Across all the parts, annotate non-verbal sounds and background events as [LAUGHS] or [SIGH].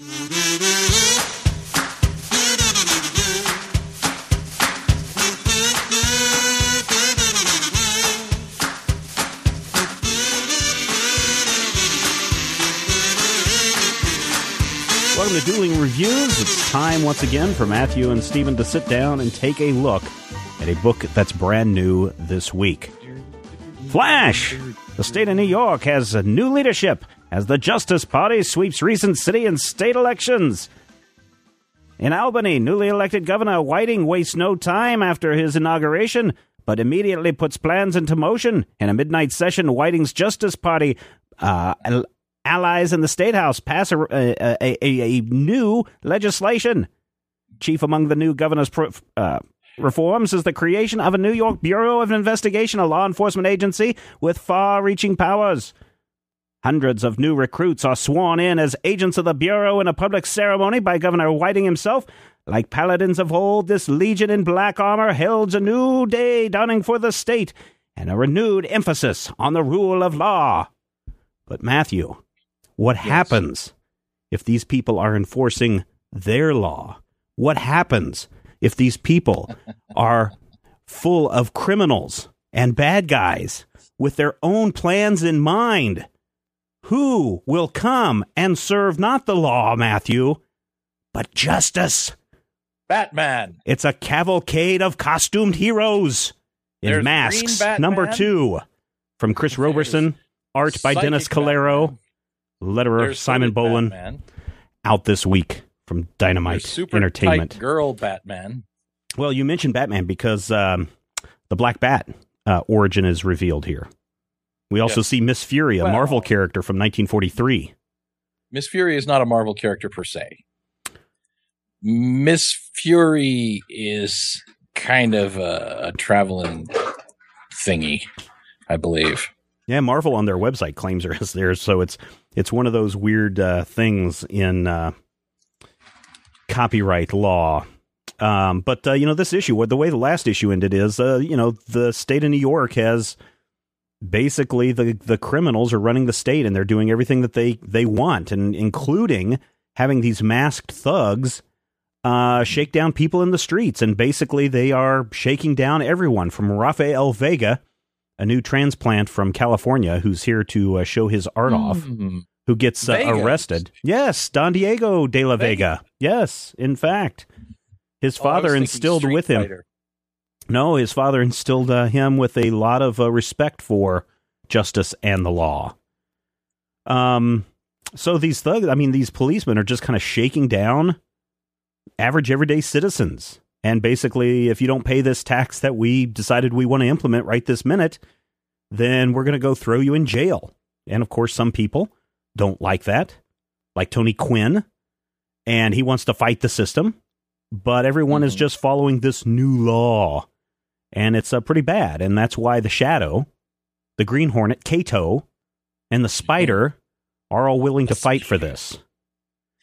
Welcome to Dueling Reviews. It's time once again for Matthew and Stephen to sit down and take a look at a book that's brand new this week. Flash! The state of New York has new leadership as the Justice Party sweeps recent city and state elections. In Albany, newly elected Governor Whiting wastes no time after his inauguration, but immediately puts plans into motion. In a midnight session, Whiting's Justice Party uh, allies in the State House pass a, a, a, a new legislation. Chief among the new governor's uh, reforms is the creation of a New York Bureau of Investigation, a law enforcement agency with far reaching powers. Hundreds of new recruits are sworn in as agents of the Bureau in a public ceremony by Governor Whiting himself. Like paladins of old, this legion in black armor heralds a new day dawning for the state and a renewed emphasis on the rule of law. But, Matthew, what yes. happens if these people are enforcing their law? What happens if these people [LAUGHS] are full of criminals and bad guys with their own plans in mind? Who will come and serve not the law, Matthew, but justice? Batman. It's a cavalcade of costumed heroes in There's masks. Number two from Chris There's Roberson, art by Dennis Calero, letterer There's Simon Bowland. Out this week from Dynamite super Entertainment. girl Batman. Well, you mentioned Batman because um, the Black Bat uh, origin is revealed here. We also yes. see Miss Fury, a well, Marvel character from 1943. Miss Fury is not a Marvel character per se. Miss Fury is kind of a, a traveling thingy, I believe. Yeah, Marvel on their website claims her as theirs, so it's it's one of those weird uh, things in uh, copyright law. Um, but uh, you know, this issue, the way the last issue ended is, uh, you know, the state of New York has basically the the criminals are running the state and they're doing everything that they they want and including having these masked thugs uh, shake down people in the streets and basically they are shaking down everyone from Rafael Vega a new transplant from California who's here to uh, show his art mm. off who gets uh, arrested yes Don Diego de la Vega. Vega yes in fact his oh, father instilled with him fighter. No, his father instilled uh, him with a lot of uh, respect for justice and the law. Um, so these thugs, I mean, these policemen are just kind of shaking down average everyday citizens. And basically, if you don't pay this tax that we decided we want to implement right this minute, then we're going to go throw you in jail. And of course, some people don't like that, like Tony Quinn, and he wants to fight the system. But everyone mm-hmm. is just following this new law and it's uh, pretty bad. And that's why the Shadow, the Green Hornet, Kato, and the Spider are all willing to fight for this.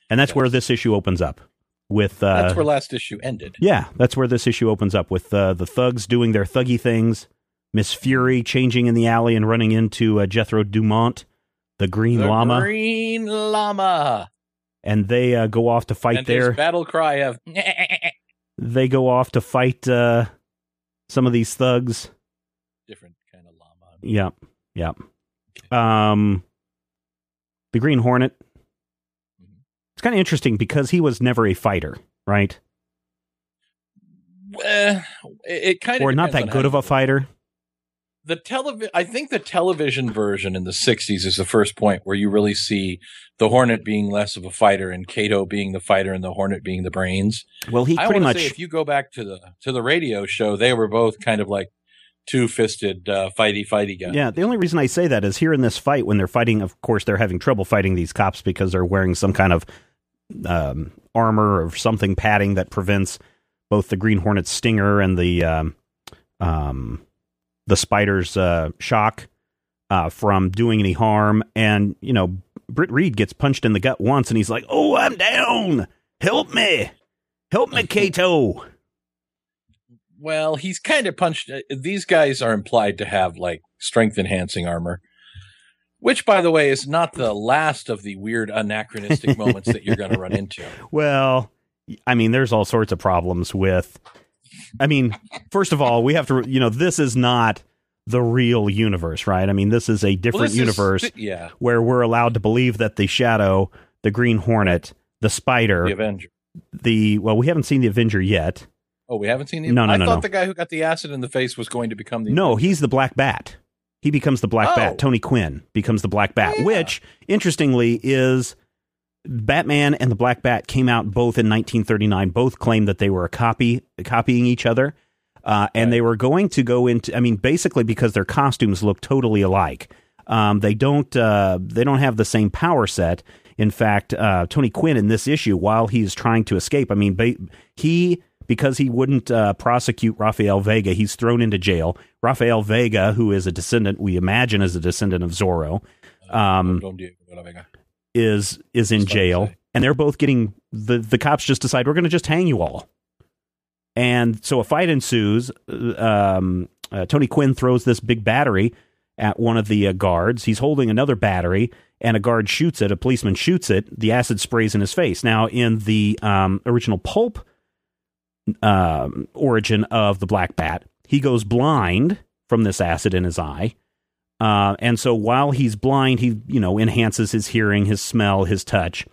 And that's where this issue opens up. With uh, that's where last issue ended. Yeah, that's where this issue opens up with uh, the thugs doing their thuggy things. Miss Fury changing in the alley and running into uh, Jethro Dumont, the Green the Lama. Green Lama. And they uh, go off to fight and their battle cry of. [LAUGHS] they go off to fight uh, some of these thugs. Different kind of llama. Yep. Yep. Um, the Green Hornet. Mm-hmm. It's kind of interesting because he was never a fighter, right? Uh, it, kind of or not that good of a fighter the television i think the television version in the 60s is the first point where you really see the hornet being less of a fighter and kato being the fighter and the hornet being the brains. Well he pretty much if you go back to the to the radio show they were both kind of like two-fisted uh, fighty fighty guys. Yeah the only reason i say that is here in this fight when they're fighting of course they're having trouble fighting these cops because they're wearing some kind of um, armor or something padding that prevents both the green hornet's stinger and the um, um, the spider's uh, shock uh, from doing any harm. And, you know, Britt Reed gets punched in the gut once and he's like, Oh, I'm down. Help me. Help me, Kato. Well, he's kind of punched. Uh, these guys are implied to have like strength enhancing armor. Which, by the way, is not the last of the weird anachronistic moments that you're going to run into. [LAUGHS] Well, I mean, there's all sorts of problems with. I mean, first of all, we have to, you know, this is not the real universe, right? I mean, this is a different this universe Is, yeah, where we're allowed to believe that the Shadow, the Green Hornet, the Spider, the Avenger. the well, we haven't seen the Avenger yet. Oh, we haven't seen the. No, no, I no, thought no. the guy who got the acid in the face was going to become the. No, he's the Black Bat. He becomes the Black Oh. Bat. Tony Quinn becomes the Black Bat, yeah. which interestingly is Batman and the Black Bat came out both in 1939. Both claimed that they were a copy, copying each other, uh, and Right. they were going to go into. I mean, basically because their costumes look totally alike. Um, they don't. Uh, they don't have the same power set. In fact, uh, Tony Quinn in this issue, while he's trying to escape, I mean, ba- he because he wouldn't uh, prosecute Rafael Vega, he's thrown into jail. Rafael Vega, who is a descendant, we imagine is a descendant of Zorro, um, Don Diego de la Vega. is is in That's what I jail, and they're both getting the the cops just decide we're going to just hang you all, and so a fight ensues. Um, uh, Tony Quinn throws this big battery at one of the uh, guards. He's holding another battery, and a guard shoots it. A policeman shoots it. The acid sprays in his face. Now, in the um, original pulp um, origin of the Black Bat, he goes blind from this acid in his eye. Uh, and so while he's blind, he you know enhances his hearing, his smell, his touch.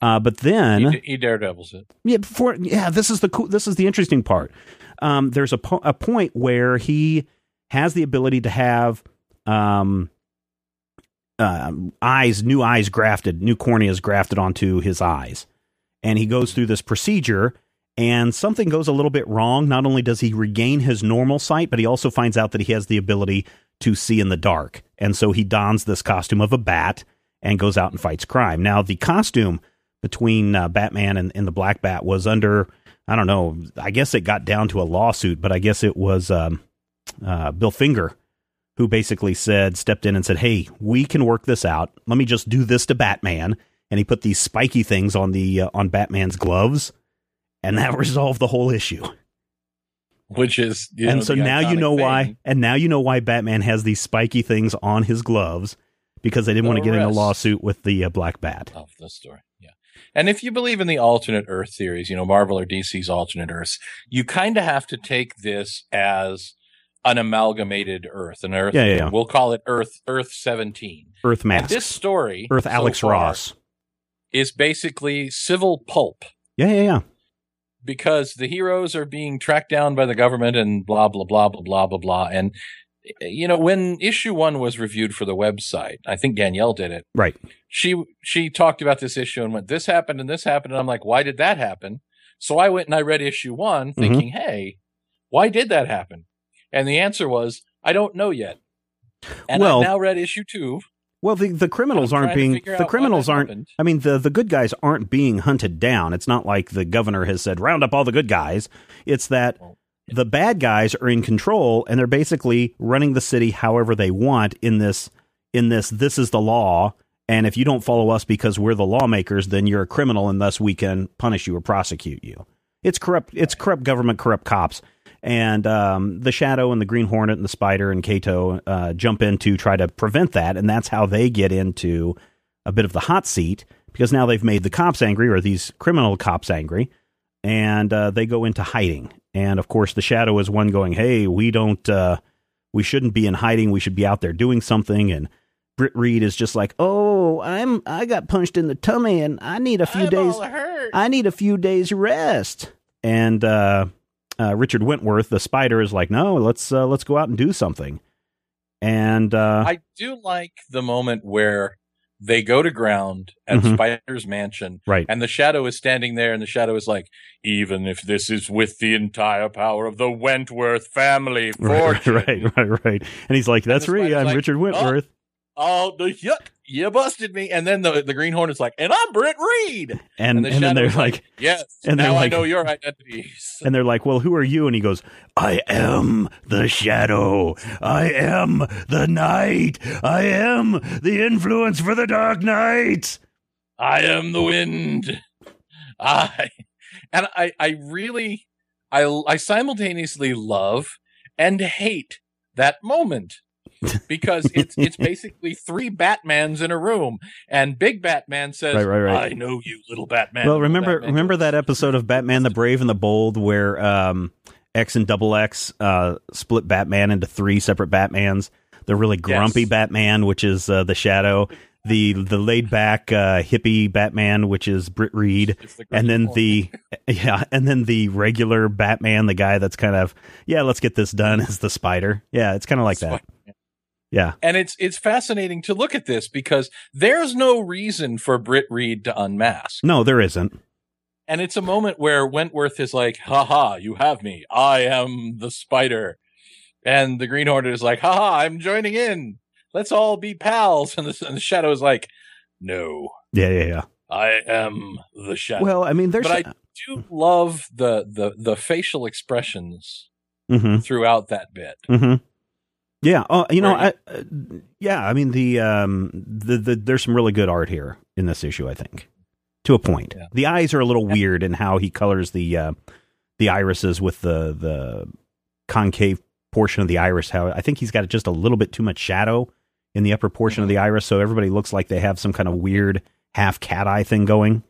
Uh, but then He, he daredevils it. yeah, before yeah, this is the cool. This is the interesting part. Um, there's a po- a point where he has the ability to have um, um, eyes, new eyes grafted, new corneas grafted onto his eyes, and he goes through this procedure. And something goes a little bit wrong. Not only does he regain his normal sight, but he also finds out that he has the ability to see in the dark. And so he dons this costume of a bat and goes out and fights crime. Now, the costume between uh, Batman and, and the Black Bat was under, I don't know, I guess it got down to a lawsuit, but I guess it was um, uh, Bill Finger who basically said, stepped in and said, Hey, we can work this out. Let me just do this to Batman. And he put these spiky things on the uh, on Batman's gloves, and that [LAUGHS] resolved the whole issue. Which is, you and know, so the now you know why, and now you know why Batman has these spiky things on his gloves because they didn't want to get in a lawsuit with the uh, Black Bat. of the story. Yeah. And if you believe in the alternate Earth theories, you know, Marvel or DC's alternate Earths, you kind of have to take this as an amalgamated Earth, an Earth. Yeah, yeah, yeah. We'll call it Earth Earth 17. Earth And this story, Earth Alex Ross. is basically civil pulp Yeah, yeah, yeah. Because the heroes are being tracked down by the government and blah blah blah blah blah blah blah. And you know, when issue one was reviewed for the website, I think Danielle did it. Right. she she talked about this issue and went, "This happened and this happened," and I'm like, "Why did that happen?" So I went and I read issue one, Mm-hmm. thinking, "Hey, why did that happen?" And the answer was, "I don't know yet." And Well- I now read issue two. Well, the, the criminals aren't being the criminals aren't. happened. I mean, the the good guys aren't being hunted down. It's not like the governor has said round up all the good guys. It's that Well, the bad guys are in control and they're basically running the city however they want in this in this this is the law and if you don't follow us because we're the lawmakers then you're a criminal and thus we can punish you or prosecute you it's corrupt it's corrupt government corrupt cops and um, the shadow and the green hornet and the spider and kato uh, jump in to try to prevent that and that's how they get into a bit of the hot seat because now they've made the cops angry or these criminal cops angry and uh, they go into hiding. And of course, the shadow is one going, "Hey, we don't, uh, we shouldn't be in hiding. We should be out there doing something." And Britt Reed is just like, "Oh, I'm, I got punched in the tummy, and I need a few I'm days. I need a few days rest." And uh, uh, Richard Wentworth, the spider, is like, "No, let's uh, let's go out and do something." And uh, I do like the moment where they go to ground at Mhm. Spider's mansion, right, and the shadow is standing there, and the shadow is like, "Even if this is with the entire power of the Wentworth family [LAUGHS] right, fortune, right, right, right. And he's like, "That's me. I'm like, Richard Wentworth." Oh, the yuck! You busted me. And then the the Green Hornet's like, and I'm Britt Reed. And And, the and then they're like, yes. and now like- I know your identities. And they're like, "Well, who are you?" And he goes, "I am the shadow. I am the night. I am the influence for the dark knight." I am the wind. I and I I really I I simultaneously love and hate that moment [LAUGHS] because it's it's basically three Batmans in a room, and Big Batman says, Right, right, right. "I know you, little Batman." well, remember Batman remember that episode of Batman the Brave and the Bold where um, X and Double X uh, split Batman into three separate Batmans. The really grumpy Yes. Batman, which is uh, the Shadow. The the laid back uh, hippie Batman, which is Britt Reed. The and then the [LAUGHS] yeah and then the regular batman the guy that's kind of yeah let's get this done [LAUGHS] is the spider yeah it's kind of like that yeah And it's it's fascinating to look at this because there's no reason for Britt Reed to unmask. no there isn't And it's a moment where Wentworth is like, haha, you have me. I am the spider. And the Green Hornet is like, haha, I'm joining in. Let's all be pals. [LAUGHS] And the, and the Shadow is like, no, yeah yeah yeah I am the Shadow. well i mean there's But I do love the, the, the facial expressions hmm throughout that bit. hmm yeah uh, you know Right. I, uh, yeah i mean the um the, the there's some really good art here in this issue i think to a point Yeah. the eyes are a little weird in how he colors the uh the irises with the the concave portion of the iris how i think he's got just a little bit too much shadow in the upper portion of the iris so everybody looks like they have some kind of weird half cat eye thing going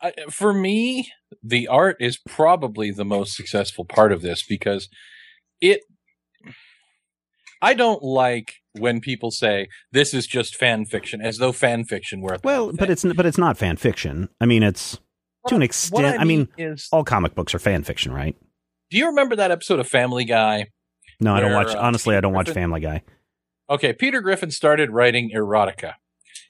I, for me, the art is probably the most successful part of this because it. I don't like when people say this is just fan fiction, as though fan fiction were. Well but it's but it's not fan fiction i mean it's to an extent i mean is all comic books are fan fiction right do you remember that episode of Family Guy? no i don't watch uh, honestly i don't watch Griffin- family guy Okay, Peter Griffin started writing erotica.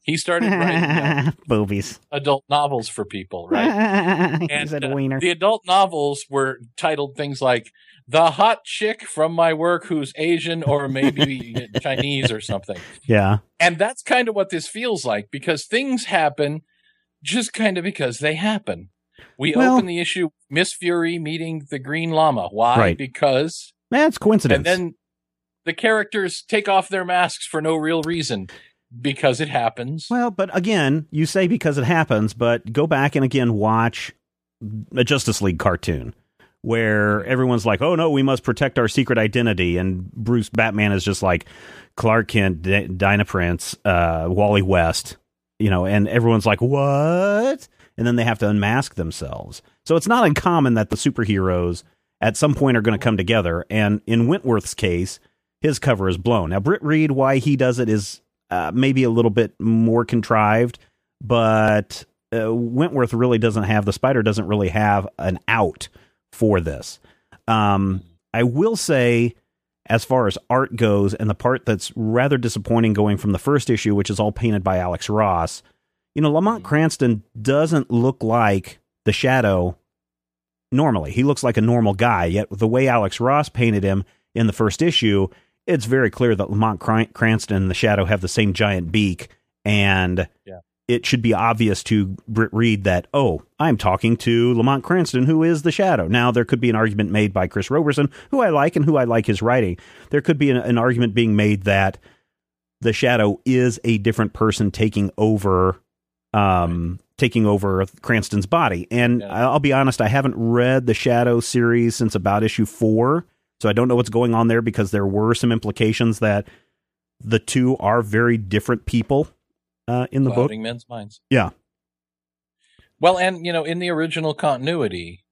He started writing uh, [LAUGHS] boobies adult novels for people, right? [LAUGHS] That uh. The adult novels were titled things like "The Hot Chick from My Work Who's Asian or maybe [LAUGHS] Chinese or something," yeah. and that's kind of what this feels like because things happen just kind of because they happen. We Well- open the issue Miss Fury meeting the Green Lama. Why? Right. Because That's coincidence. and then the characters take off their masks for no real reason because it happens. well, but again, you say because it happens, but go back and again watch a Justice League cartoon where everyone's like, "Oh no, we must protect our secret identity," and Bruce Batman is just like Clark Kent, D- Dinah Prince, uh, Wally West, you know, and everyone's like, "What?" And then they have to unmask themselves. So it's not uncommon that the superheroes at some point are going to come together. And in Wentworth's case, his cover is blown. Now, Britt Reed, why he does it is uh, maybe a little bit more contrived, but uh, Wentworth really doesn't have the spider doesn't really have an out for this. Um, I will say, as far as art goes, and the part that's rather disappointing going from the first issue, which is all painted by Alex Ross, you know, Lamont Cranston doesn't look like the Shadow normally. He looks like a normal guy, yet the way Alex Ross painted him in the first issue, it's very clear that Lamont Cran- Cranston and the Shadow have the same giant beak, and Yeah. it should be obvious to Britt Reed that, oh, I'm talking to Lamont Cranston, who is the Shadow. Now, there could be an argument made by Chris Roberson, who I like and who I like his writing. There could be an, an argument being made that the Shadow is a different person taking over, um, taking over Cranston's body. And Yeah. I'll be honest, I haven't read the Shadow series since about issue four, so I don't know what's going on there because there were some implications that the two are very different people uh, in the book. men's minds. Yeah. Well, and you know, in the original continuity,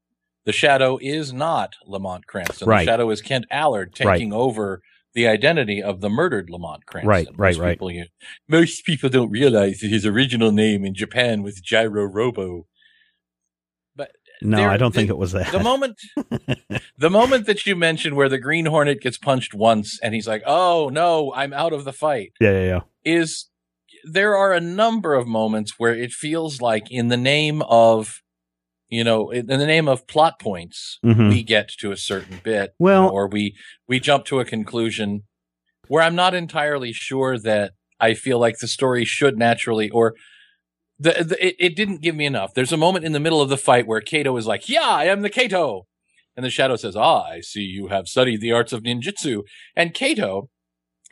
the Shadow is not Lamont Cranston. Right. The Shadow is Kent Allard Right. taking over the identity of the murdered Lamont Cranston. Right, right, most right. People, most people don't realize that his original name in Japan was Gyro Robo. No, There- I don't think it was that. the moment, [LAUGHS] the moment that you mentioned where the Green Hornet gets punched once and he's like, "Oh no, I'm out of the fight," yeah, yeah, yeah. is there are a number of moments where it feels like in the name of you know in the name of plot points Mhm. we get to a certain bit you Well- know, or we we jump to a conclusion where i'm not entirely sure that i feel like the story should naturally or the, the it, it didn't give me enough there's a moment in the middle of the fight where kato is like yeah i am the kato and the shadow says ah i see you have studied the arts of ninjutsu and kato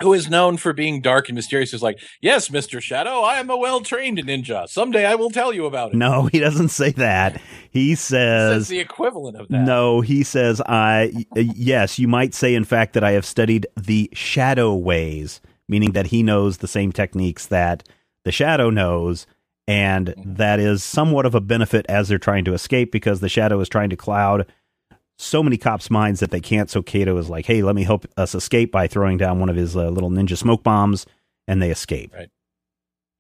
who is known for being dark and mysterious, is like, "Yes, Mister Shadow, I am a well-trained ninja. Someday I will tell you about it." No, he doesn't say that. He says, Says the equivalent of that. No, he says, I, yes, you might say, in fact, that I have studied the shadow ways, meaning that he knows the same techniques that the shadow knows. And that is somewhat of a benefit as they're trying to escape because the shadow is trying to cloud so many cops' minds that they can't. So Kato is like, hey, let me help us escape by throwing down one of his uh, little ninja smoke bombs, and they escape. Right.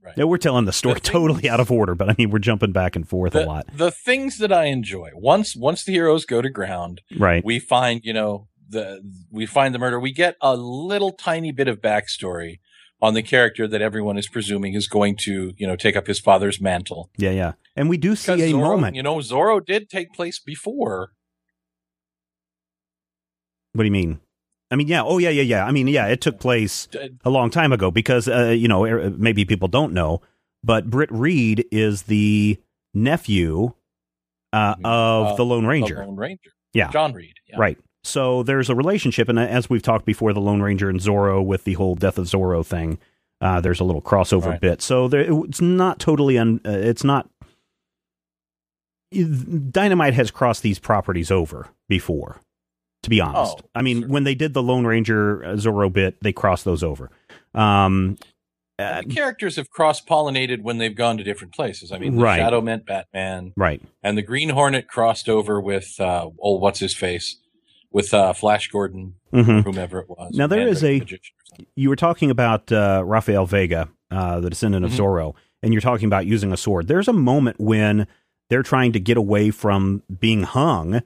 Right. Yeah, we're telling the story The things- totally out of order, but I mean, we're jumping back and forth a lot. the things that I enjoy once once the heroes go to ground, Right. we find you know the we find the murder. We get a little tiny bit of backstory on the character that everyone is presuming is going to you know take up his father's mantle. Yeah, yeah. And we do see Because a Zorro, moment. you know, Zorro did take place before. What do you mean? I mean, yeah. Oh, yeah, yeah, yeah. I mean, yeah, it took place Uh, a long time ago because, uh, you know, er- maybe people don't know, but Britt Reed is the nephew uh, Mhm. of Uh, the Lone the Ranger. Lone Ranger. Yeah. John Reed. Yeah. Right. So there's a relationship, and as we've talked before, the Lone Ranger and Zorro with the whole Death of Zorro thing, uh, there's a little crossover Right. bit. So there, it's not totally un. Uh, it's not. Dynamite has crossed these properties over before. To be honest, Oh, I mean, sure. when they did the Lone Ranger uh, Zorro bit, they crossed those over. Um, uh, The characters have cross pollinated when they've gone to different places. I mean, the Right. Shadow meant Batman, right. and the Green Hornet crossed over with uh, oh, what's his face, with uh, Flash Gordon, hmm whomever it was. Now, there is a- magician or something. you were talking about uh, Rafael Vega, uh, the descendant of Mhm. Zorro, and you're talking about using a sword. There's a moment when they're trying to get away from being hung,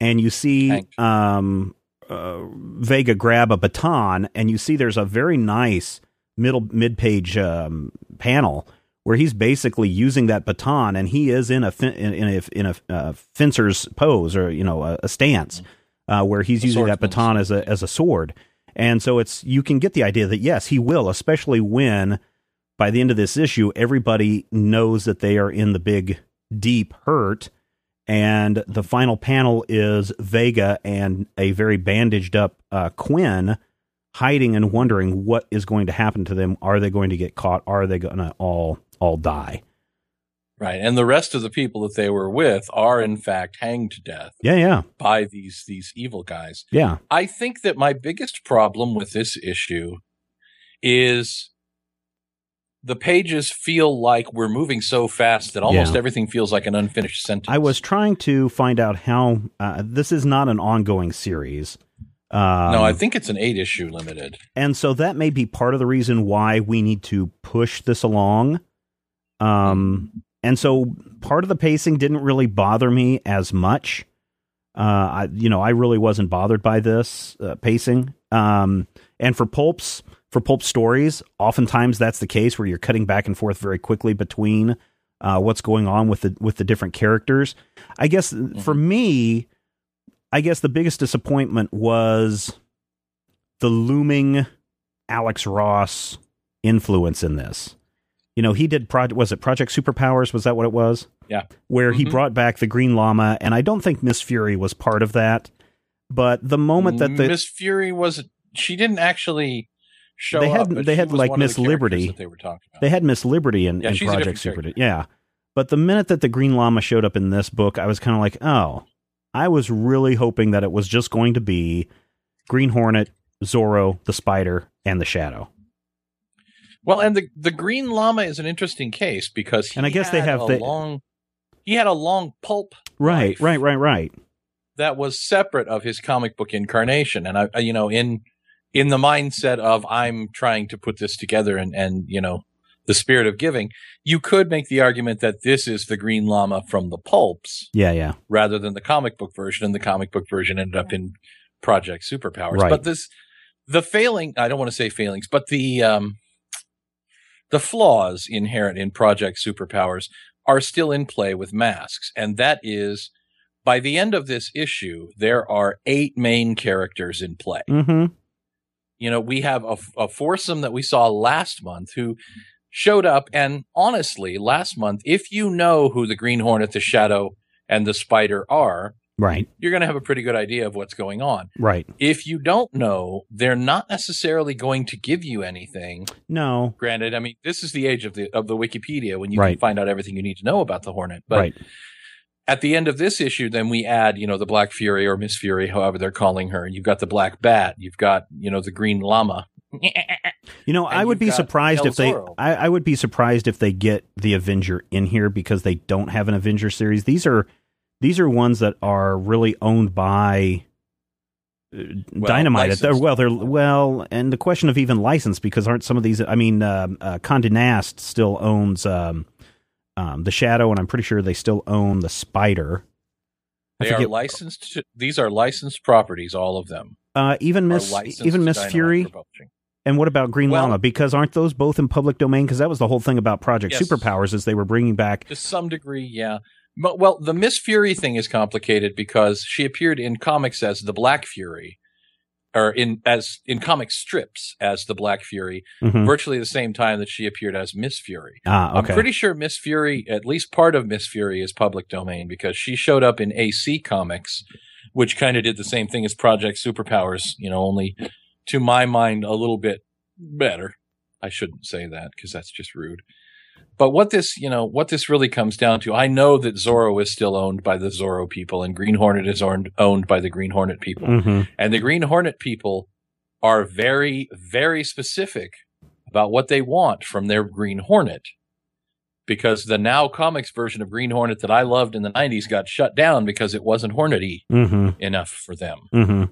and you see um, uh, Vega grab a baton, and you see there's a very nice middle mid page um, panel where he's basically using that baton, and he is in a in, in a in a uh, fencer's pose or you know a, a stance uh, where he's using that baton as a as a sword. And so it's you can get the idea that yes, he will, especially when by the end of this issue, everybody knows that they are in the big deep hurt. And the final panel is Vega and a very bandaged up uh, Quinn hiding and wondering what is going to happen to them. Are they going to get caught? Are they going to all all die? Right, and the rest of the people that they were with are in fact hanged to death Yeah, yeah, by these these evil guys. yeah. I think that my biggest problem with this issue is the pages feel like we're moving so fast that almost Yeah. everything feels like an unfinished sentence. I was trying to find out how uh, this is not an ongoing series. Um, no, I think it's an eight issue limited. and so that may be part of the reason why we need to push this along. Um, and so part of the pacing didn't really bother me as much. Uh, I, you know, I really wasn't bothered by this uh, pacing. Um, and for pulps, for pulp stories, oftentimes that's the case where you're cutting back and forth very quickly between uh, what's going on with the with the different characters. I guess for me, I guess the biggest disappointment was the looming Alex Ross influence in this. You know, he did project was it Project Superpowers? Was that what it was? Yeah. Where he Mhm. brought back the Green Lama, and I don't think Miss Fury was part of that. But the moment that the Miss Fury was she didn't actually show They had- up. they had, like, Miss Liberty. they were talking about. they had Miss Liberty in, Yeah, in Project different Super. character. Yeah. But the minute that the Green Lama showed up in this book, I was kind of like, oh, I was really hoping that it was just going to be Green Hornet, Zorro, the Spider, and the Shadow. Well, and the the Green Lama is an interesting case because he And I guess they have a the- long he had a long pulp Right, right, right, right. that was separate of his comic book incarnation, and I, I- you know, in in the mindset of I'm trying to put this together and and you know the spirit of giving, you could make the argument that this is the Green Lama from the pulps Yeah, yeah. rather than the comic book version, and the comic book version ended up in Project Superpowers. Right. But this, the failing, I don't want to say failings, but the um, the flaws inherent in Project Superpowers are still in play with masks, and that is by the end of this issue, there are eight main characters in play. Mm-hmm. You know, we have a, a foursome that we saw last month who showed up. And honestly, last month, if you know who the Green Hornet, the Shadow, and the Spider are, Right. you're going to have a pretty good idea of what's going on. Right. If you don't know, they're not necessarily going to give you anything. No. Granted, I mean, this is the age of the of the Wikipedia when you Right. can find out everything you need to know about the Hornet. But right. at the end of this issue, then we add, you know, the Black Fury or Miss Fury, however they're calling her. You've got the Black Bat. You've got, you know, the Green Lama. You know, And I would be surprised if they. I, I would be surprised if they get the Avenger in here because they don't have an Avenger series. These are these are ones that are really owned by uh, Well, Dynamite. They're, well, they're well, and the question of even license because aren't some of these? I mean, um, uh, Condé Nast still owns um, um, the Shadow, and I'm pretty sure they still own the Spider. I They are licensed. To, these are licensed properties, all of them. Uh, even Miss, even Miss Fury. And what about Green Well- Lama? Because aren't those both in public domain? Because that was the whole thing about Project Yes. Superpowers is they were bringing back. To some degree, yeah. Well, the Miss Fury thing is complicated because she appeared in comics as the Black Fury, or in as in comic strips as the Black Fury, Mhm. virtually the same time that she appeared as Miss Fury. Ah, okay. I'm pretty sure Miss Fury, at least part of Miss Fury, is public domain because she showed up in AC Comics, which kind of did the same thing as Project Superpowers. You know, only to my mind a little bit better. I shouldn't say that because that's just rude. But what this, you know, what this really comes down to, I know that Zorro is still owned by the Zorro people, and Green Hornet is owned owned by the Green Hornet people. hmm And the Green Hornet people are very, very specific about what they want from their Green Hornet. Because the now comics version of Green Hornet that I loved in the 90s got shut down because it wasn't Hornety hmm enough for them. hmm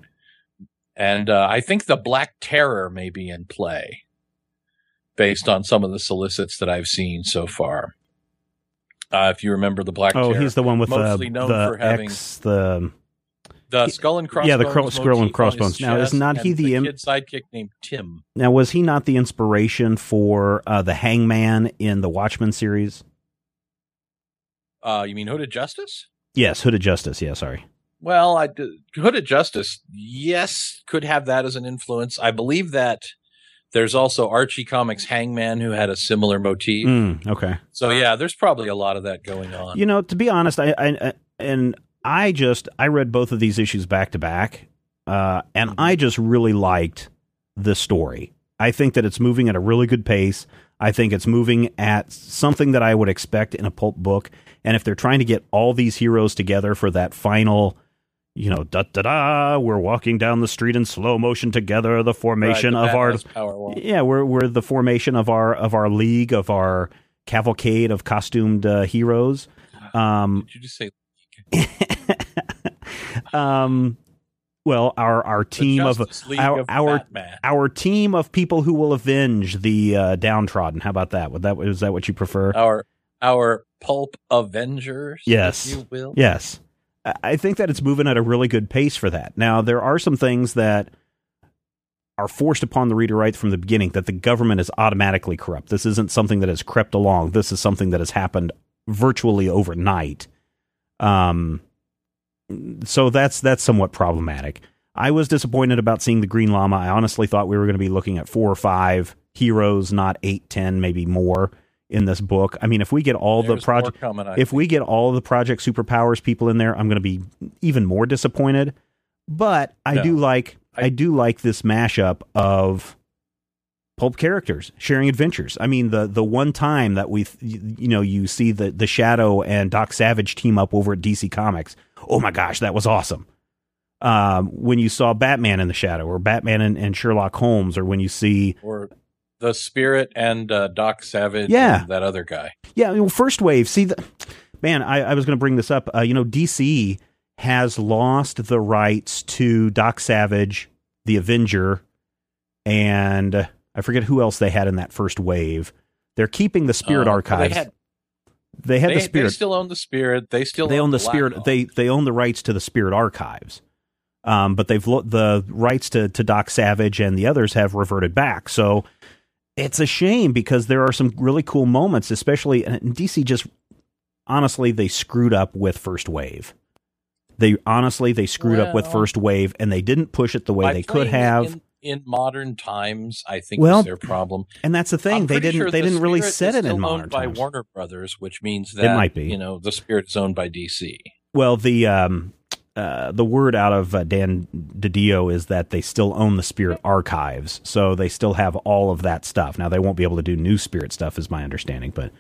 And uh, I think the Black Terror may be in play based on some of the solicits that I've seen so far. Uh, if you remember the Black Oh, Terror, he's the one with the mostly known the for having- X, the the skull and crossbones. yeah, the cro- skull and crossbones. Now, is not he and the im- kid sidekick named Tim? now was he not the inspiration for uh, the Hangman in the Watchmen series? Uh, you mean Hooded Justice? Yes, Hooded Justice. Yeah, sorry. Well, I d- Hooded Justice, yes, could have that as an influence. I believe that there's also Archie Comics Hangman who had a similar motif. Mm, okay. So yeah, there's probably a lot of that going on. You know, to be honest, I, I, I and I just I read both of these issues back to back, uh, and. I just really liked the story. I think that it's moving at a really good pace. I think it's moving at something that I would expect in a pulp book. And if they're trying to get all these heroes together for that final, you know, da da da, we're walking down the street in slow motion together, the formation Right, the of our yeah, we're we're the formation of our of our league of our cavalcade of costumed uh, heroes. Um, Did you just say [LAUGHS] um, well, our our team of League our- of our- Batman? our team of people who will avenge the uh, downtrodden. How about that? Would that is that what you prefer? Our our pulp Avengers, Yes. if you will. Yes. I- think that it's moving at a really good pace for that. Now, there are some things that are forced upon the reader right from the beginning that the government is automatically corrupt. This isn't something that has crept along. This is something that has happened virtually overnight. Um, so that's that's somewhat problematic. I was disappointed about seeing the Green Lama. I honestly thought we were going to be looking at four or five heroes, not eight, ten, maybe more in this book. I mean, if we get all There's the project, more coming, I if think. we get all the Project Superpowers people in there, I'm going to be even more disappointed. But I No. do like I, I- do like this mashup of pulp characters sharing adventures. I mean, the the one time that we you know you see the the Shadow and Doc Savage team up over at DC Comics. Oh my gosh, that was awesome. Um, when you saw Batman in the Shadow, or Batman and, and Sherlock Holmes, or when you see or the Spirit and uh, Doc Savage, Yeah. and that other guy. Yeah, i well, first wave. See, the, man, I, I was going to bring this up. Uh, you know, DC has lost the rights to Doc Savage, the Avenger, and I forget who else they had in that first wave. They're keeping the Spirit Uh, Archives. They, had, They had they, the Spirit. they still own the Spirit. They still they own the Black Spirit. They they own the rights to the Spirit Archives. Um, but they've lo- the rights to to Doc Savage and the others have reverted back. So it's a shame because there are some really cool moments, especially and DC. Just honestly, they screwed up with First Wave. They honestly they screwed up with First Wave, and they didn't push it the way they could have. in, in modern times. I think Well, was their problem. and that's the thing; I'm they didn't sure they the didn't really set it in modern by times. Warner Brothers, which means that it might be. You know, the Spirit is owned by DC. Well, the um, uh, the word out of uh, Dan DiDio is that they still own the Spirit archives, so they still have all of that stuff. Now they won't be able to do new Spirit stuff, is my understanding, but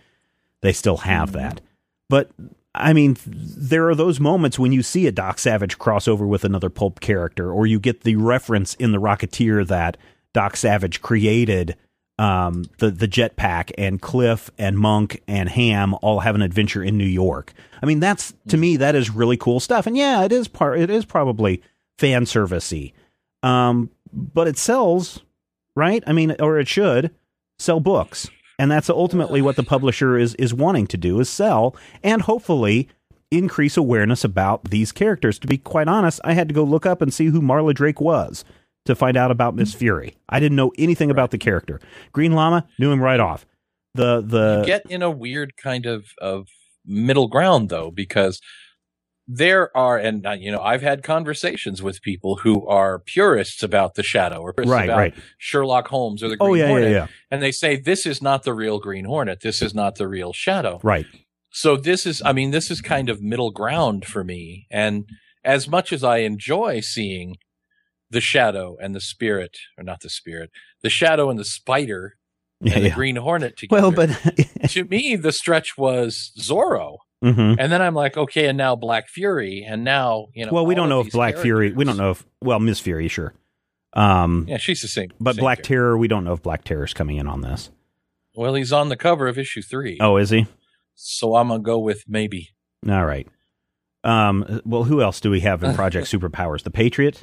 they still have mm-hmm. that. But I mean, there are those moments when you see a Doc Savage crossover with another pulp character, or you get the reference in the Rocketeer that Doc Savage created um, the the jetpack, and Cliff and Monk and Ham all have an adventure in New York. I mean, that's to me that is really cool stuff. And yeah, it is part. It is probably fan servicey, um, but it sells, right? I mean, or it should sell books and that's ultimately what the publisher is is wanting to do is sell and hopefully increase awareness about these characters. To be quite honest, I had to go look up and see who Marla Drake was to find out about Miss Fury. I didn't know anything right. about the character. Green Lama knew him right off. The the you get in a weird kind of of middle ground though because there are, and uh, you know, I've had conversations with people who are purists about the Shadow or right, about right. Sherlock Holmes or the oh, Green oh, yeah, Hornet, yeah, yeah. and they say this is not the real Green Hornet. This is not the real Shadow. Right. So this is, I mean, this is kind of middle ground for me. And as much as I enjoy seeing the Shadow and the Spirit, or not the Spirit, the Shadow and the Spider and the Green Hornet together. Well, but [LAUGHS] to me, the stretch was Zorro. Mm-hmm. And then I'm like, okay, and now Black Fury, and now you know. Well, we don't know if Black characters. Fury. We don't know if well, Miss Fury, sure. Um, yeah, she's the same. But same Black character. Terror, we don't know if Black Terror is coming in on this. Well, he's on the cover of issue three. Oh, is he? So I'm gonna go with maybe. All right. Um. Well, who else do we have in Project [LAUGHS] Superpowers? The Patriot.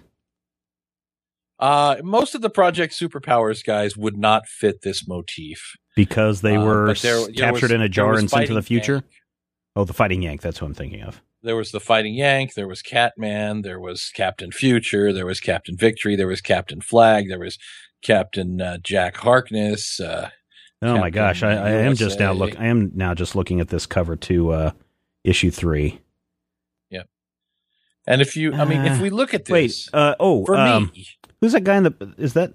Uh, most of the Project Superpowers guys would not fit this motif because they uh, were uh, there, captured was, in a jar and sent to the future. Yank. Oh, the Fighting Yank. That's what I'm thinking of. There was the Fighting Yank. There was Catman. There was Captain Future. There was Captain Victory. There was Captain Flag. There was Captain uh, Jack Harkness. Uh, oh Captain my gosh! I, I, am just now look. I am now just looking at this cover to uh, issue three. Yeah, and if you, I mean, if we look at this, wait. Uh, oh, for um, me, who's that guy in the? Is that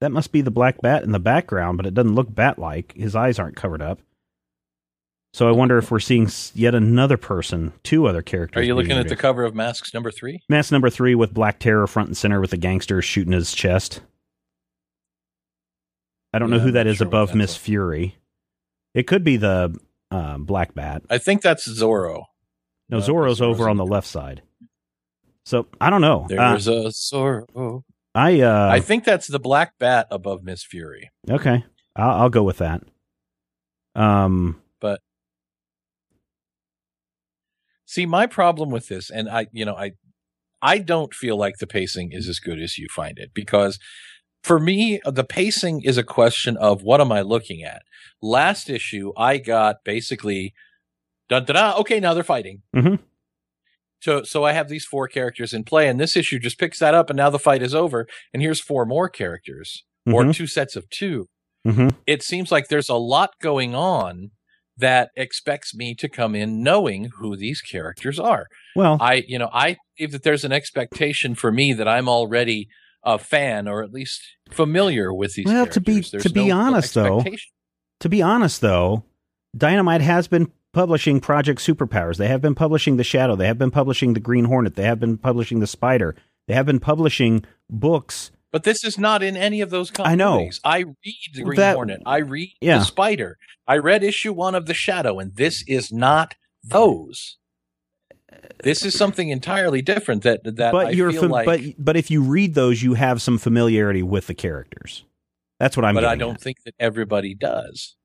that must be the black bat in the background? But it doesn't look bat like. His eyes aren't covered up. So I wonder if we're seeing yet another person, two other characters. Are you looking at the cover of Masks number three? Mask number three with Black Terror front and center with the gangster shooting his chest. I don't yeah, know who that is sure above Miss Fury. It could be the uh, Black Bat. I think that's Zorro. No, uh, Zorro's, Zorro's over on the left side. So I don't know. There's uh, a Zorro. I uh, I think that's the Black Bat above Miss Fury. Okay, I'll, I'll go with that. Um, but See, my problem with this, and I, you know, I, I don't feel like the pacing is as good as you find it because for me, the pacing is a question of what am I looking at? Last issue, I got basically, da da da. Okay, now they're fighting. Mm-hmm. So, so I have these four characters in play, and this issue just picks that up, and now the fight is over, and here's four more characters mm-hmm. or two sets of 2 mm-hmm. It seems like there's a lot going on that expects me to come in knowing who these characters are. Well, I, you know, I if that there's an expectation for me that I'm already a fan or at least familiar with these. Well, to be to be no honest though, to be honest though, Dynamite has been publishing Project Superpowers. They have been publishing the Shadow. They have been publishing the Green Hornet. They have been publishing the Spider. They have been publishing books but this is not in any of those companies. I know. I read the Green that, Hornet. I read yeah. the Spider. I read issue one of the Shadow, and this is not those. This is something entirely different. That that but I you're fam- like, but but if you read those, you have some familiarity with the characters. That's what I'm. But I don't at. think that everybody does.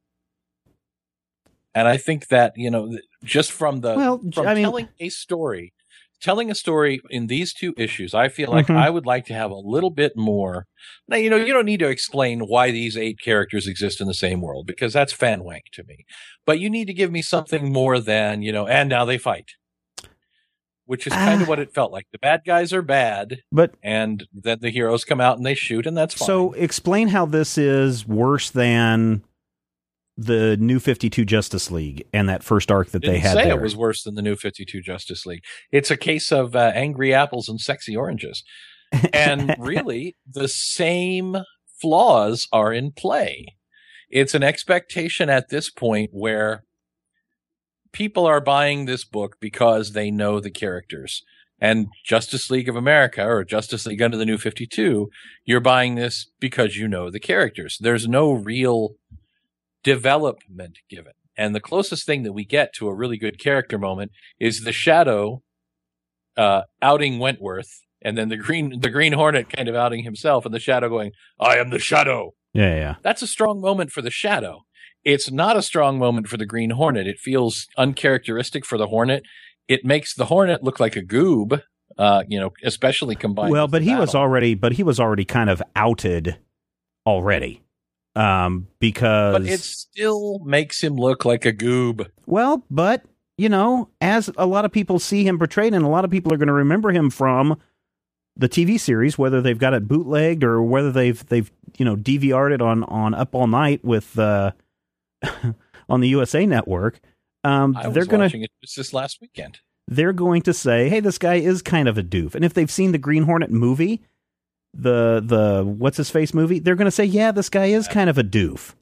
And I think that you know, just from the well, from I mean, telling a story telling a story in these two issues, I feel like mm-hmm. I would like to have a little bit more. Now, you know, you don't need to explain why these eight characters exist in the same world because that's fan wank to me. But you need to give me something more than, you know, and now they fight. Which is kind of what it felt like. The bad guys are bad, but and then the heroes come out and they shoot, and that's fine. So, explain how this is worse than the new 52 Justice League and that first arc that Didn't they had say there. it was worse than the new 52 Justice League. It's a case of uh, angry apples and sexy oranges. And [LAUGHS] really, the same flaws are in play. It's an expectation at this point where people are buying this book because they know the characters. and Justice League of America or Justice League under the New 52, you're buying this because you know the characters. There's no real development given. And the closest thing that we get to a really good character moment is the Shadow uh, outing Wentworth, and then the Green the Green Hornet kind of outing himself, and the Shadow going, "I am the Shadow." Yeah, yeah. That's a strong moment for the Shadow. It's not a strong moment for the Green Hornet. It feels uncharacteristic for the Hornet. It makes the Hornet look like a goob. Uh, you know, especially combined. Well, but he battle. was already, but he was already kind of outed already, um, because But it still makes him look like a goob. Well, but you know, as a lot of people see him portrayed, and a lot of people are going to remember him from the TV series, whether they've got it bootlegged or whether they've they've you know DVR'd it on on Up All Night with uh, [LAUGHS] on the USA Network. Um, I was they're it just this last weekend. they're going to say, "Hey, this guy is kind of a doof." And if they've seen the Green Hornet movie, the the what's his face movie, they're going to say, "Yeah, this guy is kind of a doof."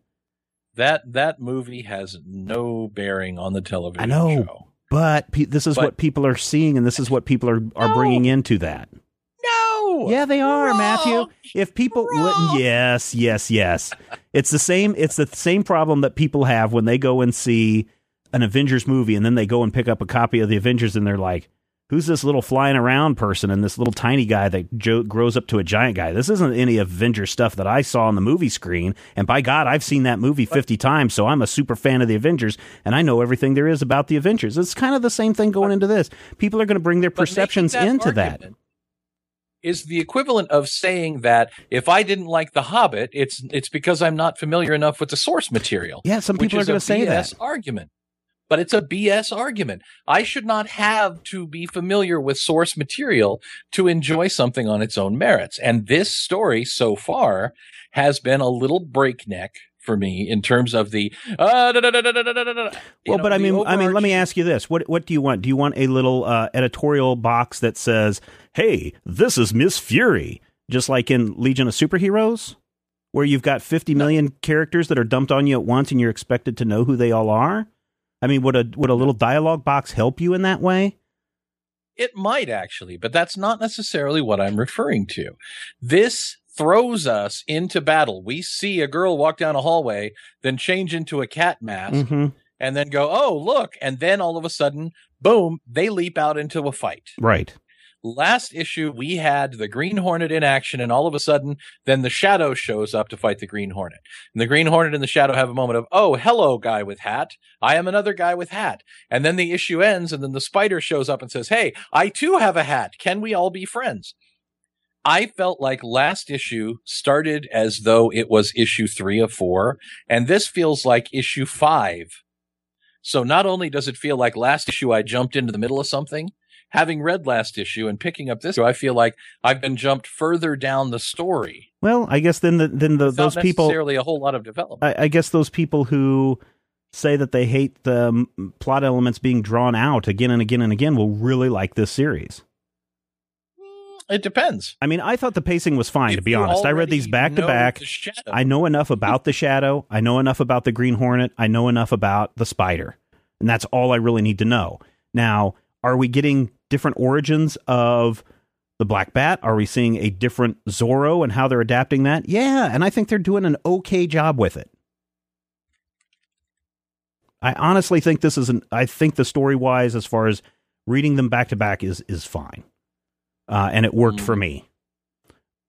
That that movie has no bearing on the television I know. show. But pe- this is But- what people are seeing, and this is what people are are No. bringing into that. No. Yeah, they are, Wrong. Matthew. If people, Wrong. yes, yes, yes, it's the same. It's the same problem that people have when they go and see an Avengers movie, and then they go and pick up a copy of the Avengers, and they're like, "Who's this little flying around person and this little tiny guy that jo- grows up to a giant guy? This isn't any Avengers stuff that I saw on the movie screen. And by God, I've seen that movie fifty times, so I'm a super fan of the Avengers, and I know everything there is about the Avengers. It's kind of the same thing going into this. People are going to bring their perceptions that into that. Is the equivalent of saying that if I didn't like The Hobbit, it's it's because I'm not familiar enough with the source material. Yeah, some people are going to say BS that. argument but it's a BS argument. I should not have to be familiar with source material to enjoy something on its own merits. And this story so far has been a little breakneck for me in terms of the well but i mean overarching... i mean let me ask you this what what do you want do you want a little uh, editorial box that says hey this is miss fury just like in legion of superheroes where you've got 50 million no. characters that are dumped on you at once and you're expected to know who they all are I mean, would a would a little dialogue box help you in that way? It might actually, but that's not necessarily what I'm referring to. This throws us into battle. We see a girl walk down a hallway, then change into a cat mask, hmm and then go, oh, look. And then all of a sudden, boom, they leap out into a fight. Right. Last issue, we had the Green Hornet in action, and all of a sudden, then the Shadow shows up to fight the Green Hornet. And the Green Hornet and the Shadow have a moment of, oh, hello, guy with hat. I am another guy with hat. And then the issue ends, and then the spider shows up and says, hey, I too have a hat. Can we all be friends? I felt like last issue started as though it was issue three of four, and this feels like issue five. So not only does it feel like last issue I jumped into the middle of something, having read last issue and picking up this, I feel like I've been jumped further down the story. Well, I guess then the, then the, those people necessarily a whole lot of development. I, I guess those people who say that they hate the um, plot elements being drawn out again and again and again will really like this series. it depends. I mean, I thought the pacing was fine, to be honest. I read these back to back. I know enough about the Shadow. I know enough about the Green Hornet. I know enough about the Spider. And that's all I really need to know. Now, are we getting different origins of the Black Bat? Are we seeing a different Zorro and how they're adapting that? Yeah, and I think they're doing an okay job with it. I honestly think this is an I think the story wise as far as reading them back to back is is fine. Uh, and it worked for Mm. me.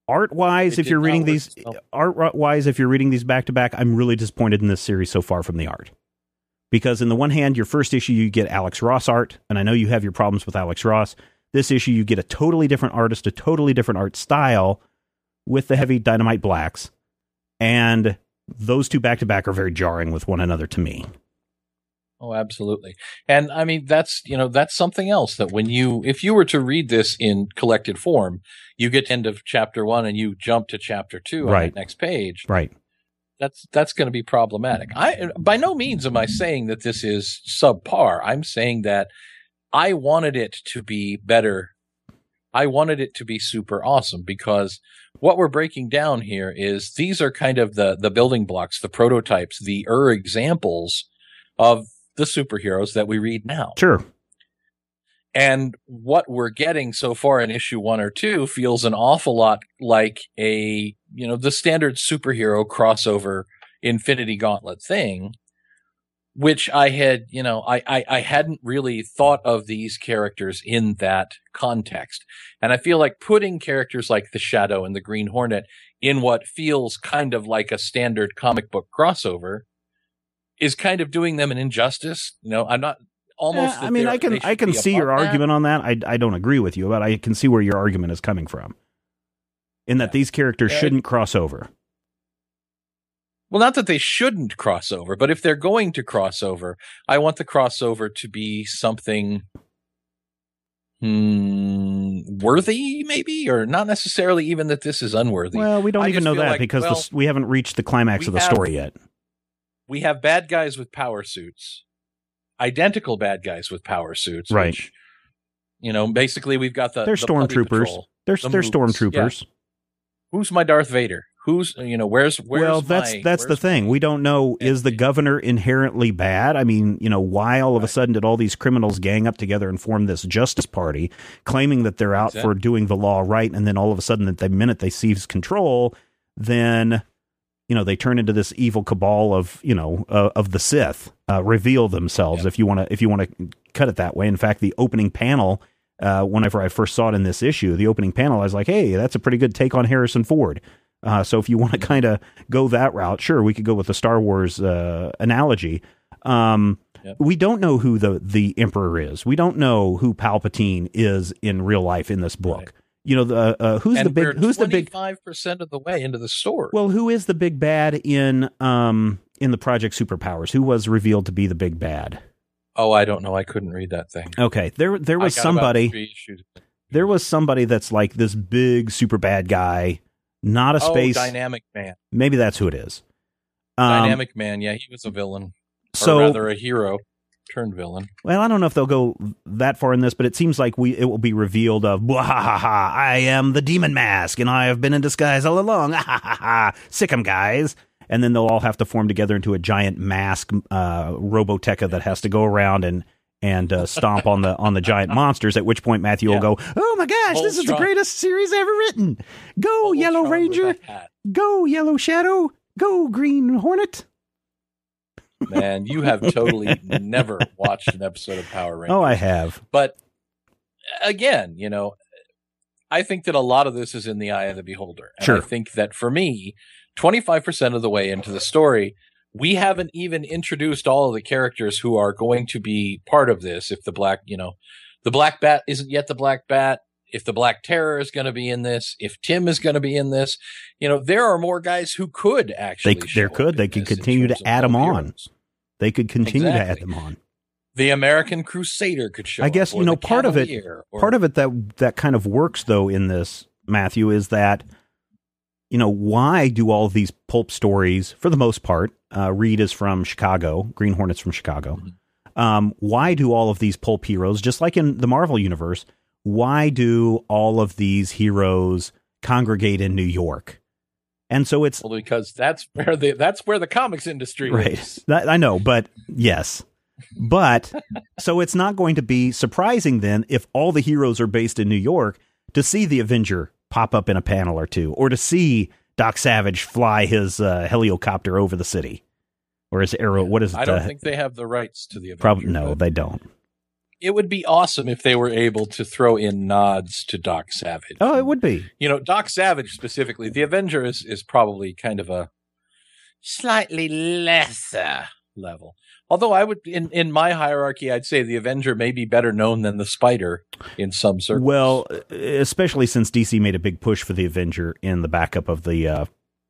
Art wise, if you're reading these itself. art wise, if you're reading these back to back, I'm really disappointed in this series so far from the art. Because in the one hand, your first issue you get Alex Ross art, and I know you have your problems with Alex Ross. This issue you get a totally different artist, a totally different art style with the heavy dynamite blacks. And those two back to back are very jarring with one another to me. Oh, absolutely. And I mean, that's, you know, that's something else that when you, if you were to read this in collected form, you get end of chapter one and you jump to chapter two on Right. the next page. Right. That's, that's going to be problematic. I, by no means am I saying that this is subpar. I'm saying that I wanted it to be better. I wanted it to be super awesome because what we're breaking down here is these are kind of the, the building blocks, the prototypes, the er examples of the superheroes that we read now. Sure. And what we're getting so far in issue one or two feels an awful lot like a, you know, the standard superhero crossover Infinity Gauntlet thing, which I had, you know, I, I, I hadn't really thought of these characters in that context. And I feel like putting characters like the Shadow and the Green Hornet in what feels kind of like a standard comic book crossover is kind of doing them an injustice. You know, I'm not almost. Yeah, I mean, I can I can see your that. argument on that. I I don't agree with you, but I can see where your argument is coming from. In that yeah. these characters yeah, shouldn't cross over. Well, not that they shouldn't cross over, but if they're going to cross over, I want the crossover to be something hmm, worthy, maybe, or not necessarily even that this is unworthy. Well, we don't I even know that like, because well, the, we haven't reached the climax of the have, story yet. We have bad guys with power suits, identical bad guys with power suits, right? Which, you know, basically we've got the they're the stormtroopers. They're the they're stormtroopers. Yeah. Who's my Darth Vader? who's you know where's where's well that's my, that's the thing we don't know is the governor inherently bad i mean you know why all of a sudden did all these criminals gang up together and form this justice party claiming that they're out exactly. for doing the law right and then all of a sudden that the minute they seize control then you know they turn into this evil cabal of you know uh, of the sith uh, reveal themselves if you want to if you want to cut it that way in fact the opening panel uh, whenever I first saw it in this issue, the opening panel, I was like, "Hey, that's a pretty good take on Harrison Ford." Uh, so if you want to kind of go that route, sure, we could go with the Star Wars uh, analogy. Um, yep. We don't know who the the Emperor is. We don't know who Palpatine is in real life in this book. Right. You know, the uh, who's and the big who's the big five percent of the way into the story. Well, who is the big bad in um in the Project Superpowers? Who was revealed to be the big bad? Oh, I don't know. I couldn't read that thing. Okay, there there was somebody. There was somebody that's like this big super bad guy not a oh, space dynamic man. Maybe that's who it is. Um, dynamic man. Yeah, he was a villain, so, rather a hero turned villain. Well, I don't know if they'll go that far in this, but it seems like we it will be revealed of ha I am the demon mask, and I have been in disguise all along. Ha ha ha! Sick 'em, guys. And then they'll all have to form together into a giant mask uh, Roboteka that has to go around and and uh, stomp on the on the giant monsters. At which point Matthew yeah. will go, "Oh my gosh, this is the greatest series ever written! Go Yellow Ranger, go Yellow Shadow, go Green Hornet." Man, you have totally never watched an episode of Power Rangers. Oh, I have. But again, you know, I think that a lot of this is in the eye of the beholder. And sure. I think that for me, 25% of the way into the story, we haven't even introduced all of the characters who are going to be part of this. If the black, you know, the black bat isn't yet the black bat, if the black terror is going to be in this, if Tim is going to be in this, you know, there are more guys who could actually. They, there could. They could continue to add them on. They could continue exactly. to add them on. The American Crusader could show. I guess up, you know part of it. Or, part of it that that kind of works though in this Matthew is that you know, why do all these pulp stories, for the most part, uh, Reed is from Chicago, Green Hornet's from Chicago. Mm-hmm. Um, why do all of these pulp heroes, just like in the Marvel universe, why do all of these heroes congregate in New York? And so it's well, because that's where the that's where the comics industry right. is. [LAUGHS] That, I know, but yes. But so it's not going to be surprising then if all the heroes are based in New York to see the Avenger pop up in a panel or two, or to see Doc Savage fly his uh, helicopter over the city, or his arrow. What is it? I don't uh, think they have the rights to the Avenger. Probably no, they don't. It would be awesome if they were able to throw in nods to Doc Savage. Oh, it would be. You know, Doc Savage specifically. The Avenger is is probably kind of a slightly lesser level. Although I would, in, in my hierarchy, I'd say the Avenger may be better known than the Spider in some circles. Well, especially since DC made a big push for the Avenger in the backup of the uh,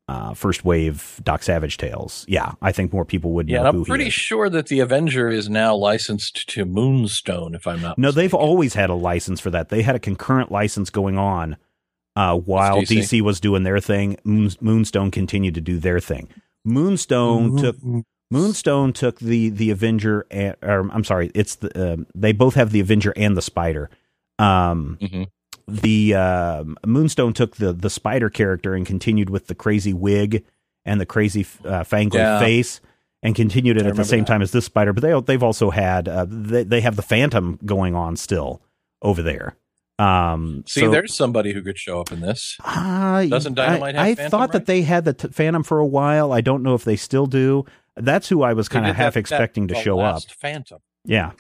uh, first wave Doc Savage tales. Yeah, I think more people would yeah, know. I'm pretty sure that the Avenger is now licensed to Moonstone, if I'm not. No, mistaken. they've always had a license for that. They had a concurrent license going on uh, while DC. DC. was doing their thing. Moonstone continued to do their thing. Moonstone mm-hmm. took Moonstone took the the Avenger, and, or I'm sorry, it's the uh, they both have the Avenger and the Spider. Um, mm-hmm. The uh, Moonstone took the the Spider character and continued with the crazy wig and the crazy uh, fangled yeah. face, and continued it I at the same that. time as this Spider. But they they've also had uh, they they have the Phantom going on still. over there. Um, See, so, there's somebody who could show up in this. uh, Doesn't Dynamite I, have I Phantom thought that they had the t- Phantom for a while. I don't know if they still do. That's who I was kind of that- half that- expecting to the show up. Phantom Yeah,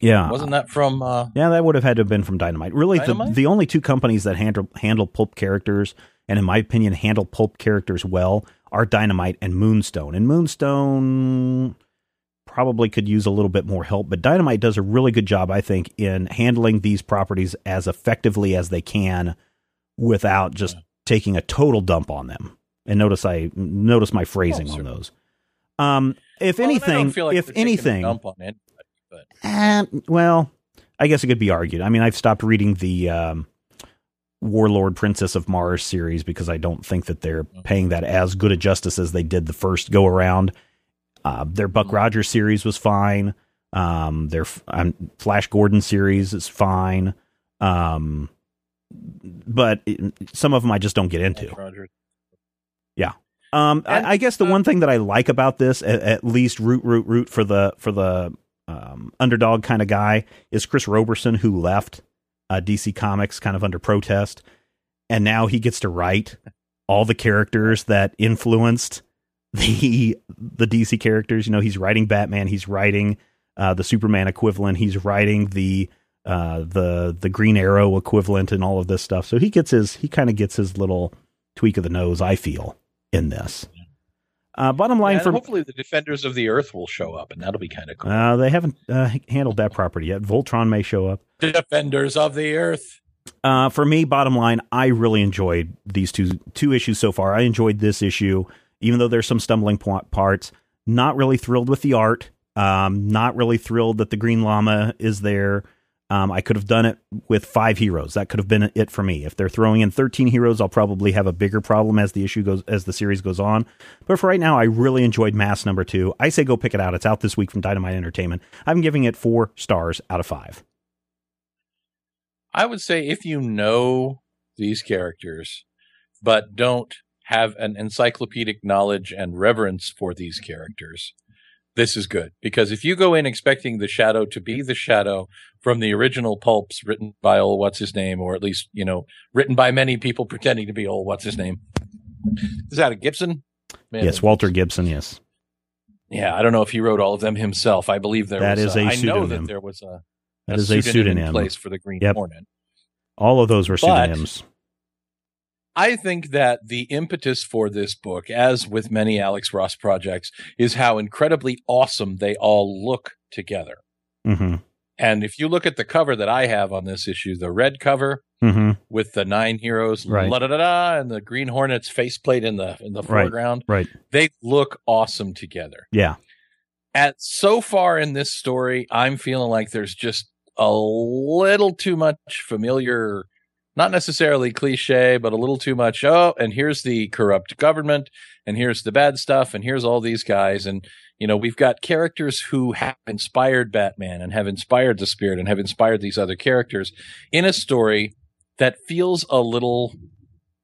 yeah. wasn't that from? Uh, Yeah, that would have had to have been from Dynamite. Really, the, Dynamite? the only two companies that handle handle pulp characters, and in my opinion, handle pulp characters well, are Dynamite and Moonstone. And Moonstone probably could use a little bit more help, but Dynamite does a really good job, I think, in handling these properties as effectively as they can without just taking a total dump on them. And notice I notice my phrasing Oh, on those. Um, if well, and I don't anything, feel like if they're taking a anything, dump on anybody, but Eh, well, I guess it could be argued. I mean, I've stopped reading the um, Warlord Princess of Mars series because I don't think that they're paying that as good a justice as they did the first go around. Uh, their Buck Mhm. Rogers series was fine. Um, their um, Flash Gordon series is fine. Um, but it, some of them I just don't get into. Yeah. Um, And, I, I guess the uh, one thing that I like about this, at, at least root, root, root for the for the um, underdog kind of guy, is Chris Roberson, who left uh, DC Comics kind of under protest, and now he gets to write all the characters that influenced [LAUGHS] the the DC characters. You know, he's writing Batman, he's writing uh, the Superman equivalent, he's writing the uh, the the Green Arrow equivalent, and all of this stuff. So he gets his he kind of gets his little tweak of the nose. I feel in this. Uh, bottom line And for hopefully the Defenders of the Earth will show up, and that'll be kind of cool. uh, they haven't uh, handled that property yet. Voltron may show up. Defenders of the Earth. Uh, for me, bottom line, I really enjoyed these two two issues so far. I enjoyed this issue, even though there's some stumbling po- parts. Not really thrilled with the art. Um, not really thrilled that the Green Lama is there. Um, I could have done it with five heroes. That could have been it for me. If they're throwing in 13 heroes, I'll probably have a bigger problem as the issue goes as the series goes on. But for right now, I really enjoyed Masks number two. I say go pick it out. It's out this week from Dynamite Entertainment. I'm giving it four stars out of five. I would say if you know these characters, but don't have an encyclopedic knowledge and reverence for these characters, this is good. Because if you go in expecting the Shadow to be the Shadow from the original pulps written by old what's his name, or at least you know written by many people pretending to be old what's his name, is that a Gibson? Man, yes, Walter Gibson. Yes. Yeah, I don't know if he wrote all of them himself. I believe there That was. is a a I know pseudonym. that there was a, That is a in pseudonym. place for the Green Yep. Hornet. All of those were But- pseudonyms. I think that the impetus for this book, as with many Alex Ross projects, is how incredibly awesome they all look together. hmm And if you look at the cover that I have on this issue, the red cover hmm with the nine heroes, Right. la da da da, and the Green Hornet's faceplate in the in the Right. foreground, Right. they look awesome together. Yeah. At so far in this story, I'm feeling like there's just a little too much familiar, not necessarily cliche, but a little too much. Oh, and here's the corrupt government, and here's the bad stuff, and here's all these guys. And, you know, we've got characters who have inspired Batman and have inspired the Spirit and have inspired these other characters in a story that feels a little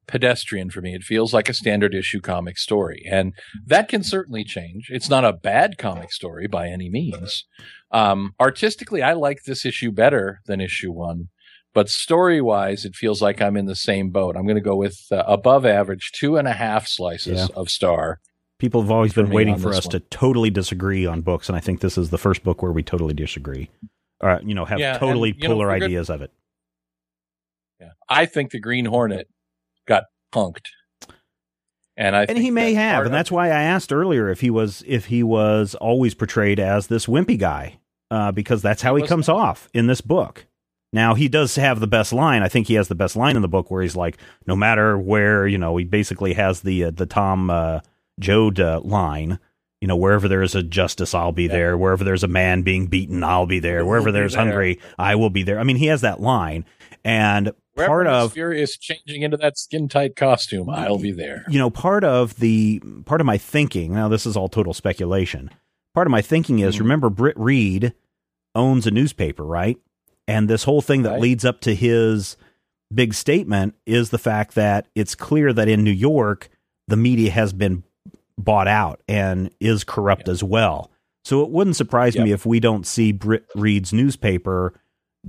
pedestrian for me. It feels like a standard issue comic story. And that can certainly change. It's not a bad comic story by any means. Um, artistically, I like this issue better than issue one, but story wise, it feels like I'm in the same boat. I'm going to go with uh, above average two and a half slices Yeah. of star. People have always been waiting for us one. to totally disagree on books, and I think this is the first book where we totally disagree. Or, you know, have Yeah, totally know, polar good- ideas of it. Yeah. I think the Green Hornet got punked. And I And he may have, and that's why I asked earlier if he was if he was always portrayed as this wimpy guy, uh, because that's how He comes off in this book. Now he does have the best line. I think he has the best line in the book where he's like, no matter where, you know, he basically has the uh, the Tom uh, Joad uh, line. You know, wherever there is a justice, I'll be Yeah. there. Wherever there's a man being beaten, I'll be there. Wherever be there's there. hungry, I will be there. I mean, he has that line, and Wherever part of Furious changing into that skin tight costume, I'll be there. you know part of the part of my thinking now this is all total speculation part of my thinking is Mhm. remember Britt Reid owns a newspaper right and this whole thing that Right. leads up to his big statement is the fact that it's clear that in New York the media has been bought out and is corrupt Yeah. as well so it wouldn't surprise Yep. me if we don't see Britt Reid's newspaper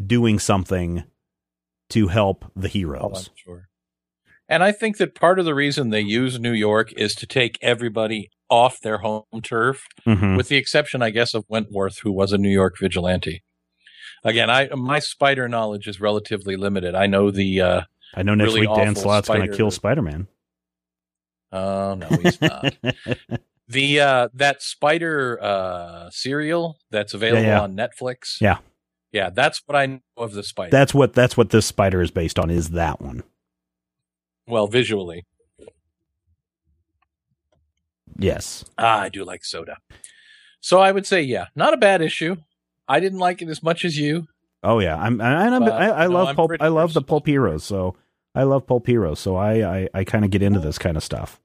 doing something to help the Oh, heroes. I'm sure. And I think that part of the reason they use New York is to take everybody off their home turf, Mhm. with the exception, I guess, of Wentworth, who was a New York vigilante. Again, I my spider knowledge is relatively limited. I know the uh, I know next really week Dan Slott's going to kill Spider Man. Oh no, he's not. [LAUGHS] the uh that spider uh serial that's available yeah. on Netflix. Yeah. Yeah, that's what I know of the spider. that's what that's what this spider is based on. Is that one? well, visually. Yes. Ah, I do like soda. So I would say, yeah, not a bad issue. I didn't like it as much as you. Oh yeah. I'm. I, I'm But, I, I no, love I'm pulp. I love the pulp heroes. So I love pulp heroes. So I I, I kind of get into this kind of stuff.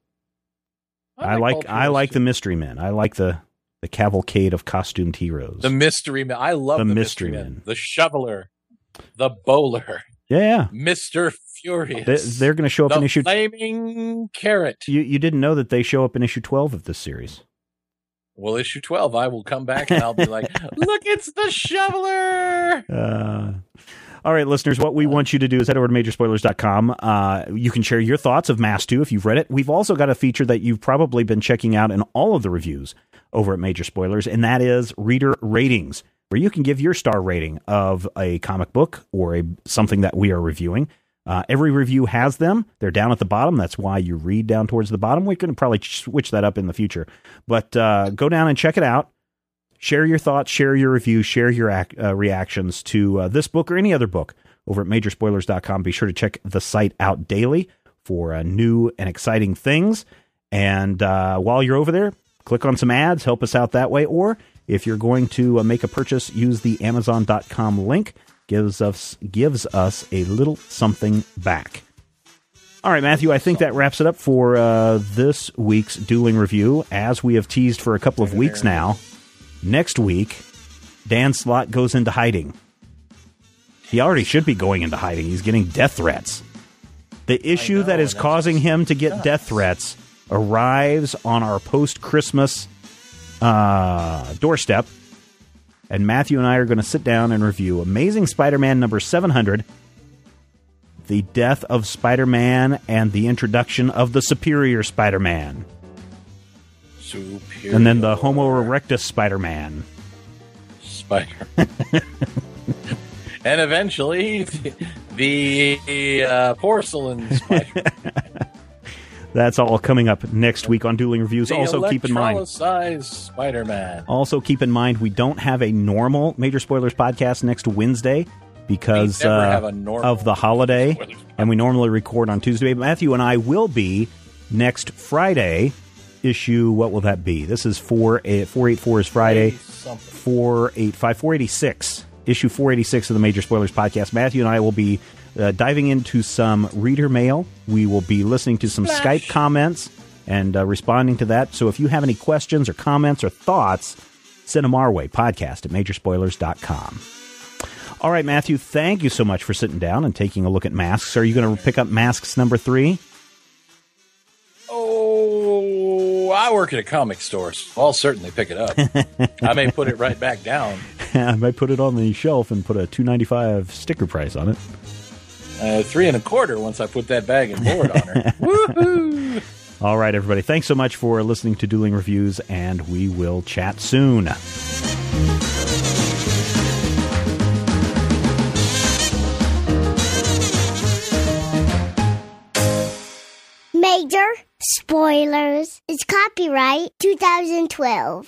I, like Pulp I like too. the mystery men. I like the the cavalcade of costumed heroes. the mystery man. I love The the, mystery mystery, men. The shoveler, the bowler, yeah, yeah. Mister Furious. They, they're going to show up the in issue. flaming carrot. you you didn't know that they show up in issue twelve of this series. Well, issue twelve, I will come back and I'll be like, [LAUGHS] "Look, it's the shoveler." Uh, all right, listeners, what we want you to do is head over to majorspoilers.com. Uh, you can share your thoughts of Masks 2 if you've read it. We've also got a feature that you've probably been checking out in all of the reviews over at Major Spoilers, and that is reader ratings, where you can give your star rating of a comic book or a something that we are reviewing. Uh, every review has them. They're down at the bottom. That's why you read down towards the bottom. We're going to probably switch that up in the future. But uh, go down and check it out share your thoughts, share your reviews, share your ac- uh, reactions to uh, this book or any other book over at majorspoilers.com. Be sure to check the site out daily for uh, new and exciting things. And uh, while you're over there, click on some ads, help us out that way. Or if you're going to make a purchase, use the Amazon.com link. Gives us gives us a little something back. All right, Matthew, I think that wraps it up for uh, this week's dueling review. As we have teased for a couple of weeks now, next week, Dan Slott goes into hiding. He already should be going into hiding. He's getting death threats. The issue know, that is causing him to get death threats arrives on our post Christmas uh, doorstep. And Matthew and I are going to sit down and review Amazing Spider Man number 700 The Death of Spider Man and the Introduction of the Superior Spider Man. Superior. And then the Homo erectus Spider Man. [LAUGHS] spider. and eventually, the, the uh, porcelain spider. [LAUGHS] That's all coming up next week on Dueling Reviews. The also, keep in mind. Spider-Man. Also, keep in mind we don't have a normal Major Spoilers podcast next Wednesday because We uh, have a normal of the holiday, and we normally record on Tuesday. Matthew and I will be next Friday. Issue what will that be? This is four eight four eight four is Friday. Something. four eight five four eighty six issue four eighty six of the Major Spoilers podcast. Matthew and I will be uh, diving into some reader mail. We will be listening to some Splash. Skype comments and uh, responding to that. So if you have any questions or comments or thoughts, send them our way. Podcast at majorspoilers.com. All right, Matthew, thank you so much for sitting down and taking a look at masks. Are you going to pick up masks number three? Oh, I work at a comic store, so I'll certainly pick it up. [LAUGHS] I may put it right back down. [LAUGHS] I might put it on the shelf and put a two ninety five sticker price on it. Uh, three and a quarter once I put that bag and board on her. [LAUGHS] Woohoo! All right, everybody. Thanks so much for listening to Dueling Reviews, and we will chat soon. Major spoilers. It's copyright 2012.